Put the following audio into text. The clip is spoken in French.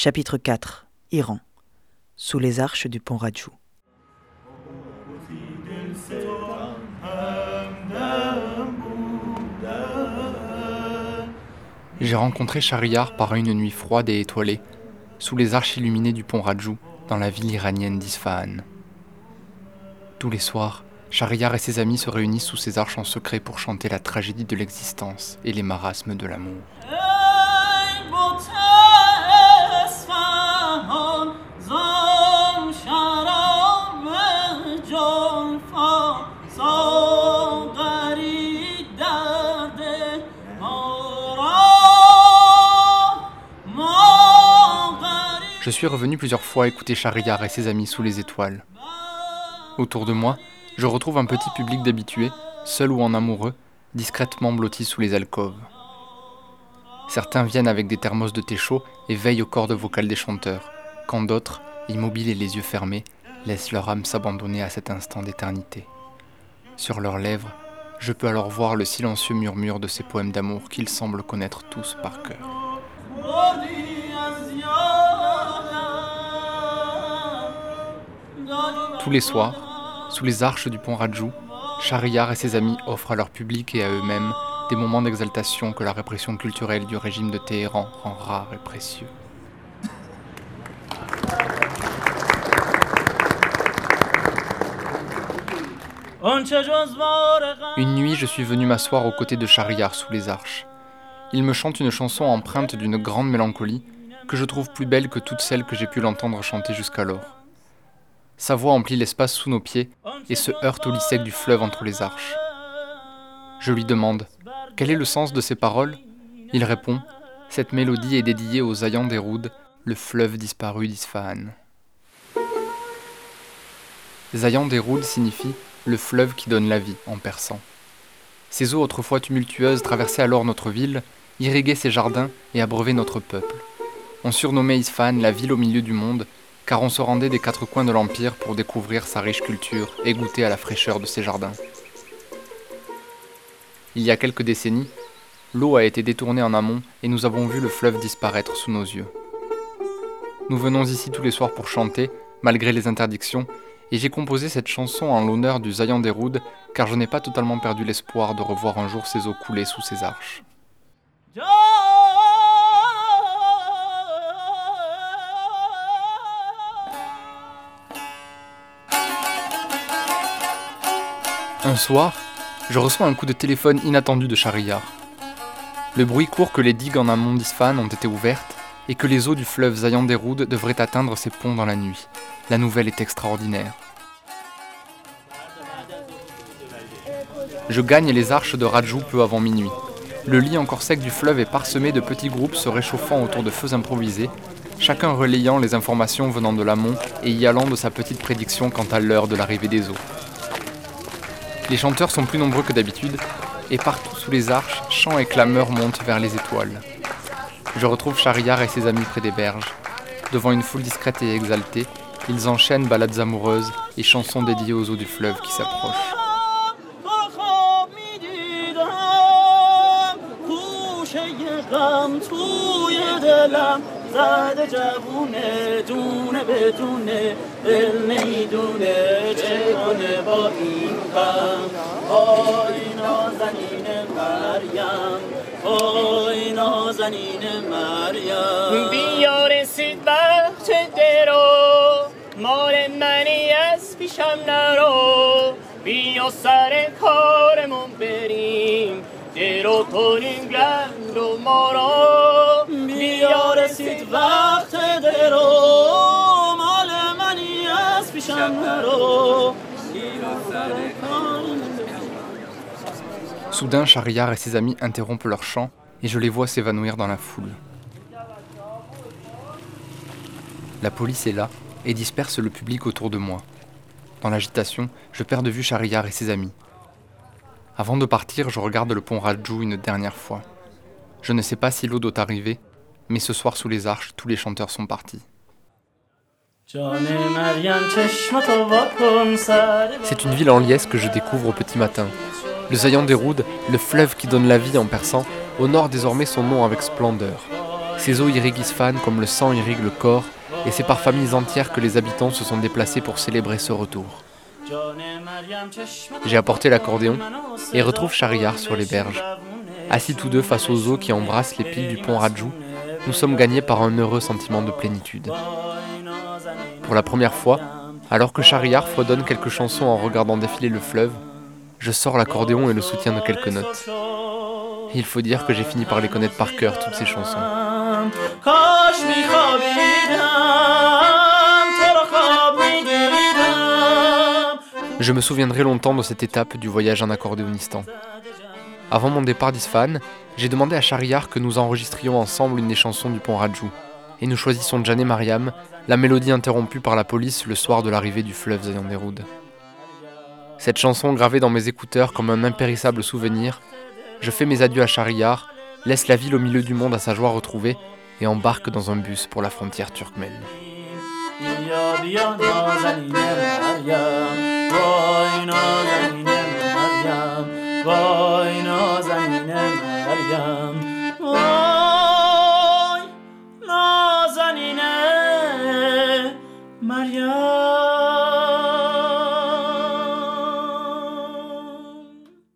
Chapitre 4 Iran Sous les arches du pont Rajou. J'ai rencontré Shahriar par une nuit froide et étoilée, sous les arches illuminées du pont Rajou, dans la ville iranienne d'Isfahan. Tous les soirs, Shahriar et ses amis se réunissent sous ces arches en secret pour chanter la tragédie de l'existence et les marasmes de l'amour. Je suis revenu plusieurs fois écouter Shahriar et ses amis sous les étoiles. Autour de moi, je retrouve un petit public d'habitués, seuls ou en amoureux, discrètement blottis sous les alcôves. Certains viennent avec des thermos de thé chaud et veillent aux cordes vocales des chanteurs, quand d'autres, immobiles et les yeux fermés, laissent leur âme s'abandonner à cet instant d'éternité. Sur leurs lèvres, je peux alors voir le silencieux murmure de ces poèmes d'amour qu'ils semblent connaître tous par cœur. Tous les soirs, sous les arches du pont Rajou, Shahriar et ses amis offrent à leur public et à eux-mêmes des moments d'exaltation que la répression culturelle du régime de Téhéran rend rares et précieux. Une nuit, je suis venu m'asseoir aux côtés de Shahriar sous les arches. Il me chante une chanson empreinte d'une grande mélancolie que je trouve plus belle que toutes celles que j'ai pu l'entendre chanter jusqu'alors. Sa voix emplit l'espace sous nos pieds et se heurte au lit du fleuve entre les arches. Je lui demande Quel est le sens de ces paroles? Il répond Cette mélodie est dédiée aux Ayan d'Eroud, le fleuve disparu d'Isfahan. Zayan d'Eroud signifie le fleuve qui donne la vie en persan. Ces eaux autrefois tumultueuses traversaient alors notre ville, irriguaient ses jardins et abreuvaient notre peuple. On surnommait Isfahan la ville au milieu du monde car on se rendait des quatre coins de l'Empire pour découvrir sa riche culture et goûter à la fraîcheur de ses jardins. Il y a quelques décennies, l'eau a été détournée en amont et nous avons vu le fleuve disparaître sous nos yeux. Nous venons ici tous les soirs pour chanter, malgré les interdictions, et j'ai composé cette chanson en l'honneur du Zayan d'Eroud, car je n'ai pas totalement perdu l'espoir de revoir un jour ces eaux couler sous ses arches. Un soir, je reçois un coup de téléphone inattendu de Shahriar. Le bruit court que les digues en amont d'Isfahan ont été ouvertes et que les eaux du fleuve Zayanderoud devraient atteindre ses ponts dans la nuit. La nouvelle est extraordinaire. Je gagne les arches de Rajou peu avant minuit. Le lit encore sec du fleuve est parsemé de petits groupes se réchauffant autour de feux improvisés, chacun relayant les informations venant de l'amont et y allant de sa petite prédiction quant à l'heure de l'arrivée des eaux. Les chanteurs sont plus nombreux que d'habitude, et partout sous les arches, chants et clameurs montent vers les étoiles. Je retrouve Shahriar et ses amis près des berges. Devant une foule discrète et exaltée, ils enchaînent ballades amoureuses et chansons dédiées aux eaux du fleuve qui s'approchent. آی نازنین مریم. بیا رسید وقت درو. مال منی از پیشم نرو. بیا سر کارمون بریم. درو کنیم گند و ما بیا رسید وقت درو. مال منی از پیشم نرو. Soudain, Chariard et ses amis interrompent leur chant et je les vois s'évanouir dans la foule. La police est là et disperse le public autour de moi. Dans l'agitation, je perds de vue Chariard et ses amis. Avant de partir, je regarde le pont Rajou une dernière fois. Je ne sais pas si l'eau doit arriver, mais ce soir sous les arches, tous les chanteurs sont partis. C'est une ville en liesse que je découvre au petit matin. Le Zayan d'Eroud, le fleuve qui donne la vie en persan, honore désormais son nom avec splendeur. Ces eaux irriguent Isfahan comme le sang irrigue le corps, et c'est par familles entières que les habitants se sont déplacés pour célébrer ce retour. J'ai apporté l'accordéon et retrouve Shariar sur les berges. Assis tous deux face aux eaux qui embrassent les piles du pont Rajou, nous sommes gagnés par un heureux sentiment de plénitude. Pour la première fois, alors que Shariar fredonne quelques chansons en regardant défiler le fleuve, je sors l'accordéon et le soutiens de quelques notes. Il faut dire que j'ai fini par les connaître par cœur, toutes ces chansons. Je me souviendrai longtemps de cette étape du voyage en accordéonistan. Avant mon départ d'Isfahan, j'ai demandé à Shariar que nous enregistrions ensemble une des chansons du pont Rajou, et nous choisissons Jané Mariam, la mélodie interrompue par la police le soir de l'arrivée du fleuve Zayanderoud. Cette chanson gravée dans mes écouteurs comme un impérissable souvenir, je fais mes adieux à Shariar, laisse la ville au milieu du monde à sa joie retrouvée et embarque dans un bus pour la frontière turkmène.